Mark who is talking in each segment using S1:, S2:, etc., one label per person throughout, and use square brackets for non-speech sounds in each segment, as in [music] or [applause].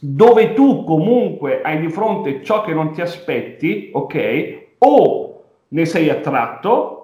S1: dove tu comunque hai di fronte ciò che non ti aspetti, ok? O ne sei attratto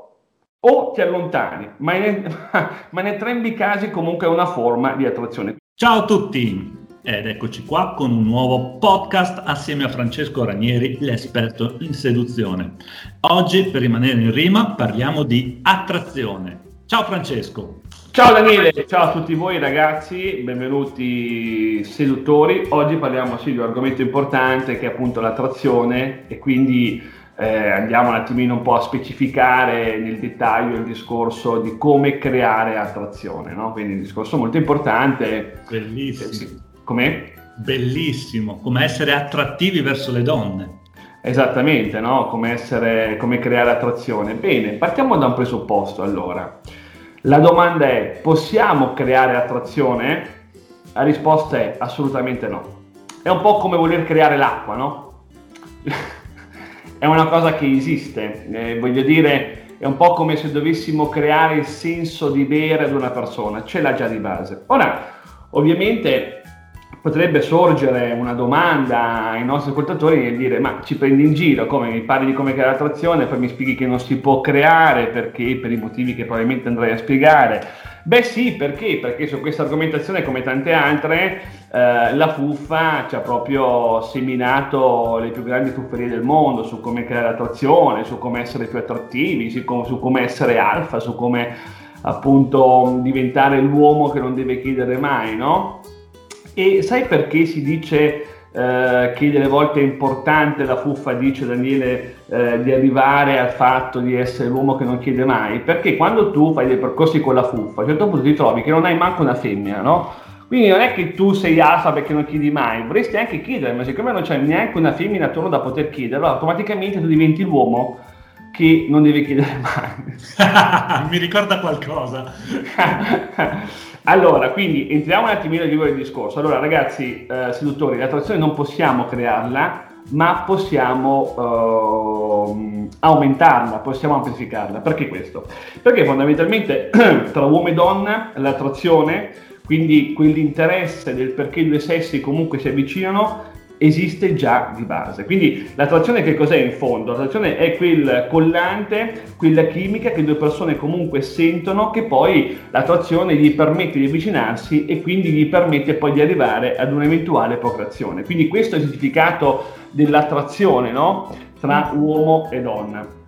S1: o ti allontani, ma in, [laughs] ma in entrambi i casi comunque è una forma di attrazione.
S2: Ciao a tutti! Ed eccoci qua con un nuovo podcast assieme a Francesco Ranieri, l'esperto in seduzione. Oggi, per rimanere in rima, parliamo di attrazione. Ciao Francesco!
S1: Ciao Daniele, ciao a tutti voi ragazzi, benvenuti seduttori. Oggi parliamo sì, di un argomento importante che è appunto l'attrazione e quindi eh, andiamo un attimino un po' a specificare nel dettaglio il discorso di come creare attrazione, no? Quindi un discorso molto importante.
S2: Bellissimo.
S1: Com'è?
S2: Bellissimo, come essere attrattivi verso le donne.
S1: Esattamente, no? Come, essere, come creare attrazione. Bene, partiamo da un presupposto allora. La domanda è, possiamo creare attrazione? La risposta è assolutamente no. È un po' come voler creare l'acqua, no? [laughs] è una cosa che esiste, eh, voglio dire, è un po' come se dovessimo creare il senso di bere ad una persona, ce l'ha già di base. Ora, ovviamente potrebbe sorgere una domanda ai nostri ascoltatori e dire ma ci prendi in giro, come mi parli di come creare attrazione, poi mi spieghi che non si può creare perché per i motivi che probabilmente andrei a spiegare. Beh sì, perché? Perché su questa argomentazione come tante altre eh, la fuffa ci ha proprio seminato le più grandi fufferie del mondo su come creare attrazione, su come essere più attrattivi, su come, su come essere alfa, su come appunto diventare l'uomo che non deve chiedere mai, no? E sai perché si dice eh, che delle volte è importante, la fuffa dice Daniele, eh, di arrivare al fatto di essere l'uomo che non chiede mai? Perché quando tu fai dei percorsi con la fuffa, a un certo punto ti trovi che non hai manco una femmina, no? Quindi non è che tu sei alfa perché non chiedi mai, vorresti anche chiedere, ma siccome non c'è neanche una femmina attorno da poter chiedere, allora automaticamente tu diventi l'uomo che non deve chiedere [laughs] mai. [laughs]
S2: Mi ricorda qualcosa. [laughs]
S1: allora, quindi entriamo un attimino di il discorso. Allora, ragazzi, eh, seduttori, l'attrazione non possiamo crearla, ma possiamo eh, aumentarla, possiamo amplificarla. Perché questo? Perché fondamentalmente [clears throat] tra uomo e donna l'attrazione, quindi quell'interesse del perché due sessi comunque si avvicinano, esiste già di base. Quindi l'attrazione che cos'è in fondo? L'attrazione è quel collante, quella chimica che due persone comunque sentono che poi l'attrazione gli permette di avvicinarsi e quindi gli permette poi di arrivare ad un'eventuale procreazione. Quindi questo è il significato dell'attrazione no? tra uomo e donna.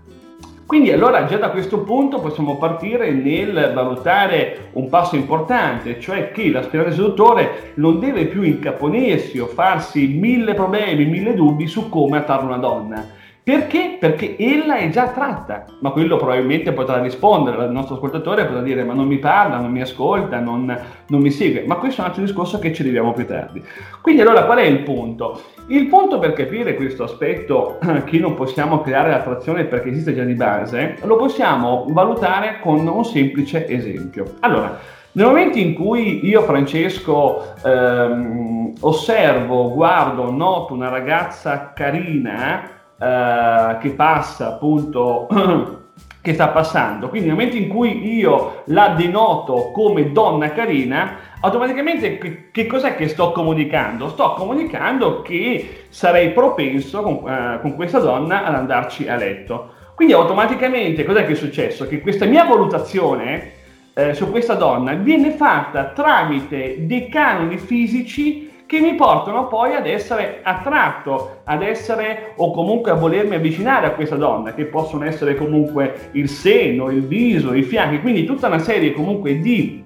S1: Quindi allora già da questo punto possiamo partire nel valutare un passo importante, cioè che l'aspirante seduttore non deve più incaponirsi o farsi mille problemi, mille dubbi su come attrarre una donna perché? Perché ella è già tratta, ma quello probabilmente potrà rispondere, il nostro ascoltatore potrà dire ma non mi parla, non mi ascolta, non, non mi segue, ma questo è un altro discorso che ci arriviamo più tardi. Quindi allora qual è il punto? Il punto per capire questo aspetto [clears throat] che non possiamo creare l'attrazione perché esiste già di base, lo possiamo valutare con un semplice esempio. Allora, nel momento in cui io, Francesco, ehm, osservo, guardo, noto una ragazza carina, eh, che passa appunto [clears throat] che sta passando. Quindi nel momento in cui io la denoto come donna carina, automaticamente che, che cos'è che sto comunicando? Sto comunicando che sarei propenso con, uh, con questa donna ad andarci a letto. Quindi automaticamente cos'è che è successo? Che questa mia valutazione eh, su questa donna viene fatta tramite dei canoni fisici che mi portano poi ad essere attratto, ad essere o comunque a volermi avvicinare a questa donna, che possono essere comunque il seno, il viso, i fianchi, quindi tutta una serie comunque di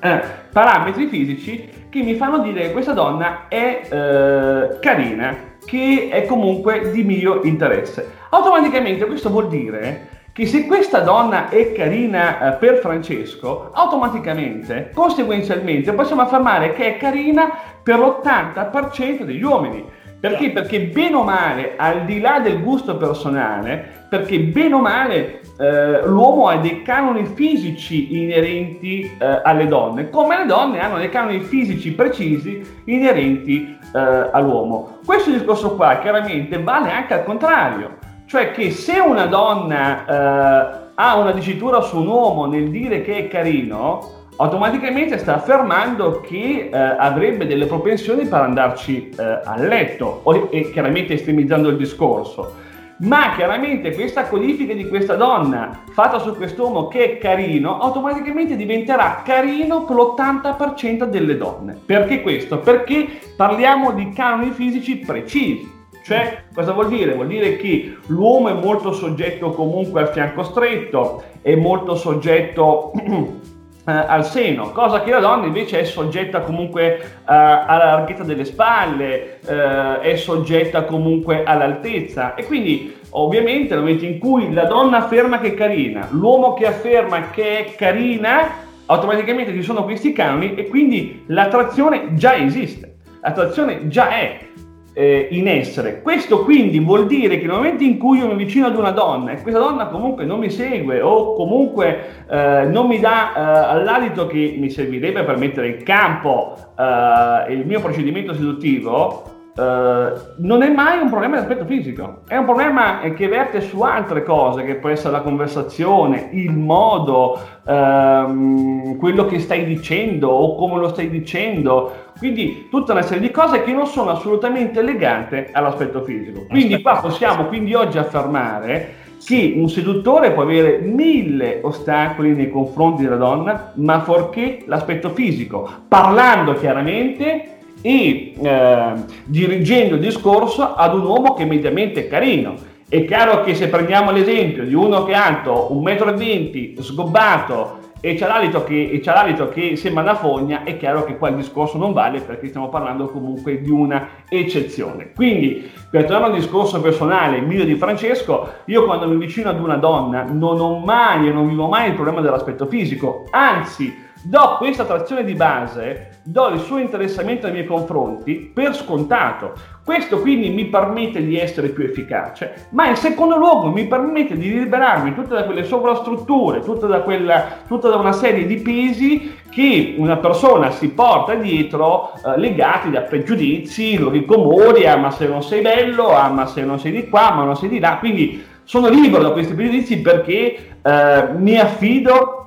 S1: eh, parametri fisici che mi fanno dire che questa donna è eh, carina, che è comunque di mio interesse. Automaticamente questo vuol dire che se questa donna è carina eh, per Francesco, automaticamente, conseguenzialmente, possiamo affermare che è carina per l'80% degli uomini. Perché? Perché bene o male, al di là del gusto personale, perché bene o male eh, l'uomo ha dei canoni fisici inerenti eh, alle donne, come le donne hanno dei canoni fisici precisi inerenti eh, all'uomo. Questo discorso qua chiaramente vale anche al contrario. Cioè che se una donna eh, ha una dicitura su un uomo nel dire che è carino, automaticamente sta affermando che eh, avrebbe delle propensioni per andarci eh, a letto, o, e chiaramente estremizzando il discorso. Ma chiaramente questa codifica di questa donna fatta su quest'uomo che è carino, automaticamente diventerà carino per l'80% delle donne. Perché questo? Perché parliamo di canoni fisici precisi. Cioè, cosa vuol dire? Vuol dire che l'uomo è molto soggetto comunque al fianco stretto, è molto soggetto [clears throat] eh, al seno, cosa che la donna invece è soggetta comunque eh, alla larghezza delle spalle, eh, è soggetta comunque all'altezza. E quindi ovviamente nel momento in cui la donna afferma che è carina, l'uomo che afferma che è carina, automaticamente ci sono questi canoni e quindi l'attrazione già esiste, l'attrazione già è eh, in essere. Questo quindi vuol dire che nel momento in cui io mi avvicino ad una donna e questa donna comunque non mi segue o comunque eh, non mi dà eh, l'alito che mi servirebbe per mettere in campo eh, il mio procedimento seduttivo, Uh, non è mai un problema di aspetto fisico, è un problema che verte su altre cose, che può essere la conversazione, il modo, uh, quello che stai dicendo o come lo stai dicendo, quindi tutta una serie di cose che non sono assolutamente legate all'aspetto fisico. Quindi qua possiamo quindi oggi affermare che un seduttore può avere mille ostacoli nei confronti della donna, ma fuorché l'aspetto fisico, parlando chiaramente e eh, dirigendo il discorso ad un uomo che è mediamente carino. È chiaro che se prendiamo l'esempio di uno che è alto 1,20 m, sgobbato e c'è, l'alito che, e c'è l'alito che sembra una fogna, è chiaro che qua il discorso non vale perché stiamo parlando comunque di una eccezione. Quindi, per tornare al discorso personale mio di Francesco, io quando mi avvicino ad una donna non ho mai e non vivo mai il problema dell'aspetto fisico, anzi do questa attrazione di base, do il suo interessamento nei miei confronti per scontato. Questo quindi mi permette di essere più efficace, ma in secondo luogo mi permette di liberarmi tutte da quelle sovrastrutture, tutta da, quella, tutta da una serie di pesi che una persona si porta dietro eh, legati da pregiudizi, ricomori, ah ma se non sei bello, ah ma se non sei di qua, ma non sei di là, quindi sono libero da questi pregiudizi perché eh, mi affido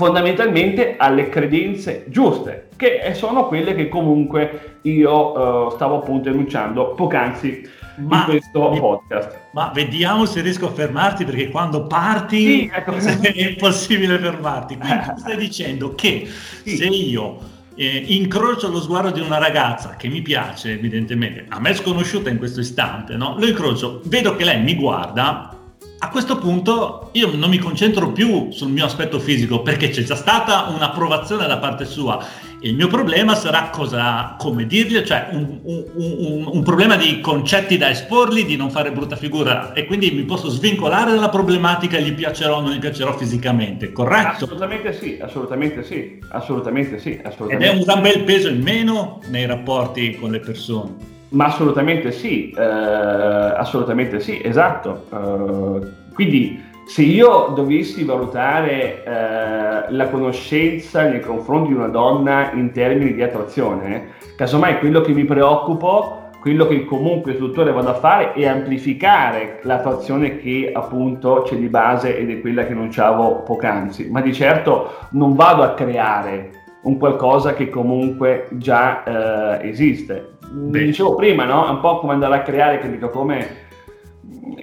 S1: fondamentalmente alle credenze giuste, che sono quelle che comunque io uh, stavo appunto enunciando poc'anzi ma, in questo podcast.
S2: Ma vediamo se riesco a fermarti perché quando parti sì, ecco. [laughs] è impossibile fermarti. Quindi tu stai [laughs] dicendo che sì. se io eh, incrocio lo sguardo di una ragazza che mi piace evidentemente, a me sconosciuta in questo istante, no? lo incrocio, vedo che lei mi guarda, a questo punto io non mi concentro più sul mio aspetto fisico perché c'è già stata un'approvazione da parte sua. Il mio problema sarà cosa, come dirgli, cioè un, un, un, un, problema di concetti da esporgli, di non fare brutta figura e quindi mi posso svincolare dalla problematica, gli piacerò o non gli piacerò fisicamente, corretto?
S1: Assolutamente sì, assolutamente sì, assolutamente sì. Assolutamente.
S2: Ed è un gran bel peso in meno nei rapporti con le persone.
S1: Ma assolutamente sì, eh, assolutamente sì, esatto. Uh, quindi se io dovessi valutare eh, la conoscenza nei confronti di una donna in termini di attrazione, casomai quello che mi preoccupo, quello che comunque il dottore vado a fare è amplificare l'attrazione che appunto c'è di base ed è quella che annunciavo poc'anzi, ma di certo non vado a creare un qualcosa che comunque già eh, esiste. Beh. Dicevo prima, no? È un po' come andare a creare, capito, come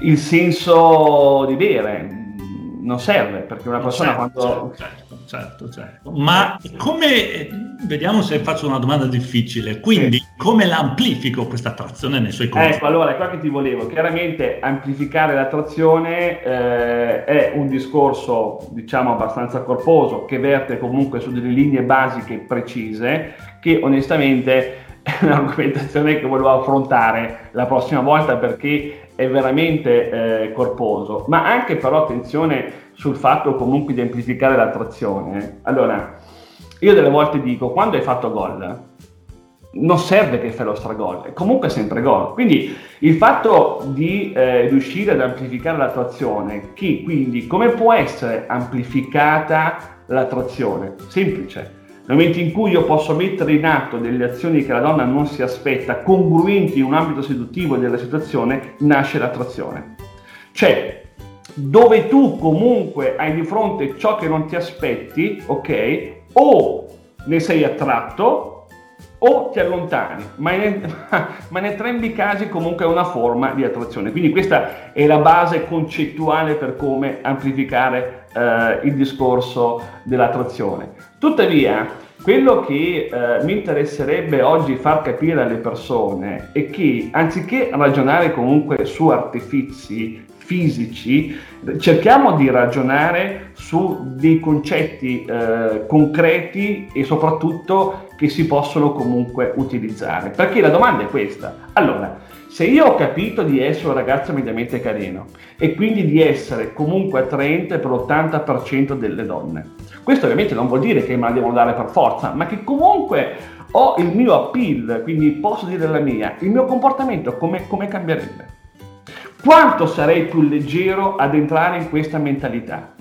S1: il senso di bere. Non serve, perché una persona
S2: certo,
S1: quando...
S2: Certo, certo, certo. Ma come... Vediamo se faccio una domanda difficile. Quindi, sì. come l'amplifico questa attrazione nei suoi confronti?
S1: Ecco, allora, è qua che ti volevo. Chiaramente amplificare l'attrazione eh, è un discorso, diciamo, abbastanza corposo, che verte comunque su delle linee basiche precise, che onestamente è [laughs] un'argomentazione che volevo affrontare la prossima volta perché è veramente eh, corposo, ma anche però attenzione sul fatto comunque di amplificare l'attrazione. Allora, io delle volte dico, quando hai fatto gol, non serve che fai lo stragol, è comunque sempre gol. Quindi il fatto di eh, riuscire ad amplificare l'attrazione, che quindi come può essere amplificata l'attrazione? Semplice nel momento in cui io posso mettere in atto delle azioni che la donna non si aspetta, congruenti in un ambito seduttivo della situazione, nasce l'attrazione. Cioè, dove tu comunque hai di fronte ciò che non ti aspetti, ok? o ne sei attratto o ti allontani, ma in, [laughs] ma in, entrambi i casi comunque è una forma di attrazione. Quindi questa è la base concettuale per come amplificare eh, il discorso dell'attrazione. Tuttavia, quello che eh, mi interesserebbe oggi far capire alle persone è che anziché ragionare comunque su artifici fisici, cerchiamo di ragionare su dei concetti eh, concreti e soprattutto che si possono comunque utilizzare. Perché la domanda è questa. Allora, se io ho capito di essere un ragazzo mediamente carino e quindi di essere comunque attraente per l'80% delle donne, questo ovviamente non vuol dire che me la devono dare per forza, ma che comunque ho il mio appeal, quindi posso dire la mia, il mio comportamento come, come cambierebbe? quanto sarei più leggero ad entrare in questa mentalità.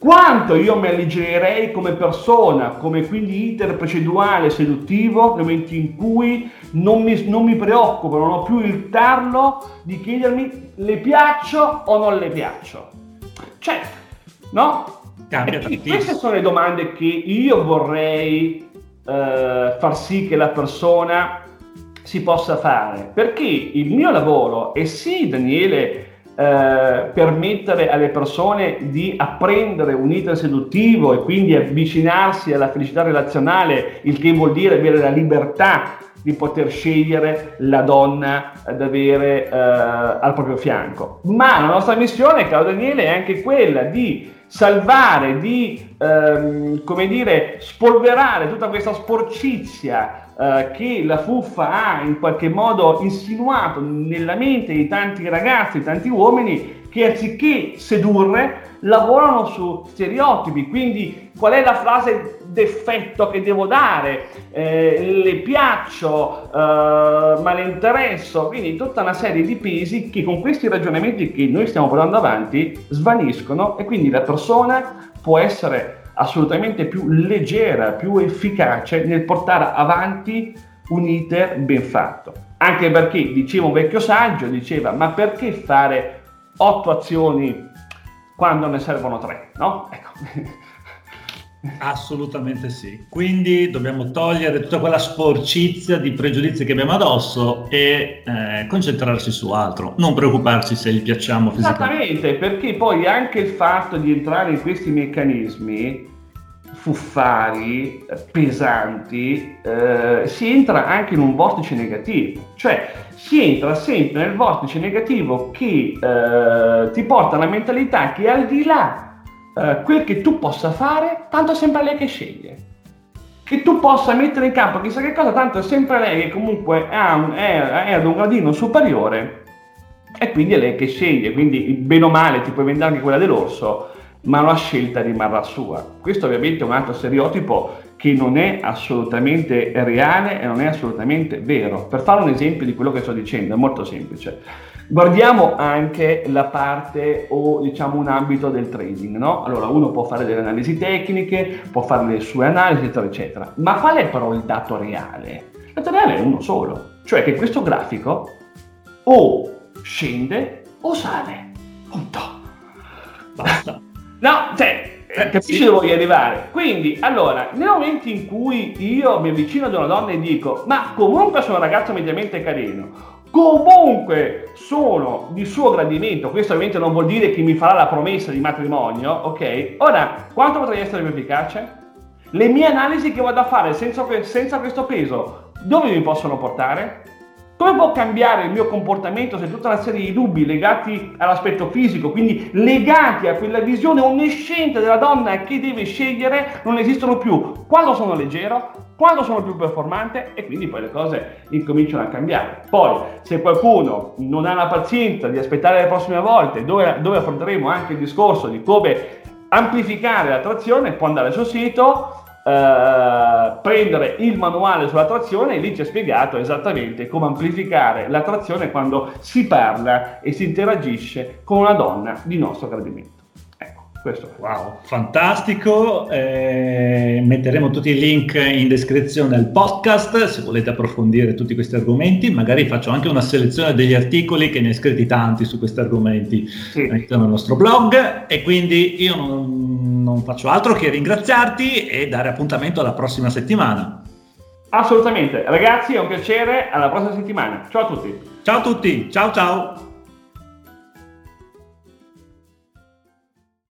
S1: Quanto io mi alleggererei come persona, come quindi iter procedurale seduttivo, nel momento in cui non mi, non mi preoccupo, non ho più il tarlo di chiedermi le piaccio o non le piaccio. Certo, no? queste sono le domande che io vorrei eh, far sì che la persona si possa fare, perché il mio lavoro è sì, Daniele, eh, permettere alle persone di apprendere un iter seduttivo e quindi avvicinarsi alla felicità relazionale, il che vuol dire avere la libertà di poter scegliere la donna da avere eh, al proprio fianco. Ma la nostra missione, caro Daniele, è anche quella di salvare, di ehm, come dire, spolverare tutta questa sporcizia eh, che la fuffa ha in qualche modo insinuato nella mente di tanti ragazzi, tanti uomini che anziché sedurre lavorano su stereotipi, quindi qual è la frase d'effetto che devo dare, eh, le piaccio, eh, ma le interesso, quindi tutta una serie di pesi che con questi ragionamenti che noi stiamo portando avanti svaniscono e quindi la persona può essere assolutamente più leggera, più efficace nel portare avanti un iter ben fatto. Anche perché, diceva un vecchio saggio, diceva, ma perché fare otto azioni quando ne servono tre? No? Ecco. [laughs]
S2: Assolutamente sì. Quindi dobbiamo togliere tutta quella sporcizia di pregiudizi che abbiamo addosso e eh, concentrarsi su altro, non preoccuparci se gli piacciamo
S1: fisicamente. Esattamente, perché poi anche il fatto di entrare in questi meccanismi fuffari, pesanti, eh, si entra anche in un vortice negativo, cioè si entra sempre nel vortice negativo che eh, ti porta alla mentalità che al di là eh, quel che tu possa fare, tanto è sempre lei che sceglie. Che tu possa mettere in campo chissà che cosa, tanto è sempre lei che comunque è, un, è, è ad un gradino superiore e quindi è lei che sceglie, quindi bene o male ti puoi vendere anche quella dell'orso, ma la scelta rimarrà sua. Questo ovviamente è un altro stereotipo che non è assolutamente reale e non è assolutamente vero. Per fare un esempio di quello che sto dicendo, è molto semplice. Guardiamo anche la parte o diciamo un ambito del trading, no? Allora uno può fare delle analisi tecniche, può fare le sue analisi, eccetera, eccetera. Ma qual è però il dato reale? Il dato reale è uno solo, cioè che questo grafico o scende o sale. Punto. Basta. No, cioè, eh, capisci sì. dove voglio arrivare? Quindi, allora, nel momento in cui io mi avvicino ad una donna e dico, ma comunque sono un ragazzo mediamente carino, comunque sono di suo gradimento, questo ovviamente non vuol dire che mi farà la promessa di matrimonio, ok? Ora, quanto potrei essere più efficace? Le mie analisi che vado a fare senza, senza questo peso, dove mi possono portare? Come può cambiare il mio comportamento se tutta una serie di dubbi legati all'aspetto fisico, quindi legati a quella visione onnisciente della donna che deve scegliere, non esistono più? Quando sono leggero, quando sono più performante e quindi poi le cose incominciano a cambiare. Poi, se qualcuno non ha la pazienza di aspettare le prossime volte, dove, dove affronteremo anche il discorso di come amplificare l'attrazione, può andare sul sito eh, prendere il manuale sulla trazione e lì c'è spiegato esattamente come amplificare la trazione quando si parla e si interagisce con una donna di nostro gradimento. Questo.
S2: Wow, fantastico. Eh, metteremo tutti i link in descrizione al podcast se volete approfondire tutti questi argomenti. Magari faccio anche una selezione degli articoli che ne hai scritti tanti su questi argomenti sì. all'interno del nostro blog. E quindi io non, non faccio altro che ringraziarti e dare appuntamento alla prossima settimana.
S1: Assolutamente, ragazzi, è un piacere. Alla prossima settimana. Ciao a tutti.
S2: Ciao a tutti, ciao ciao.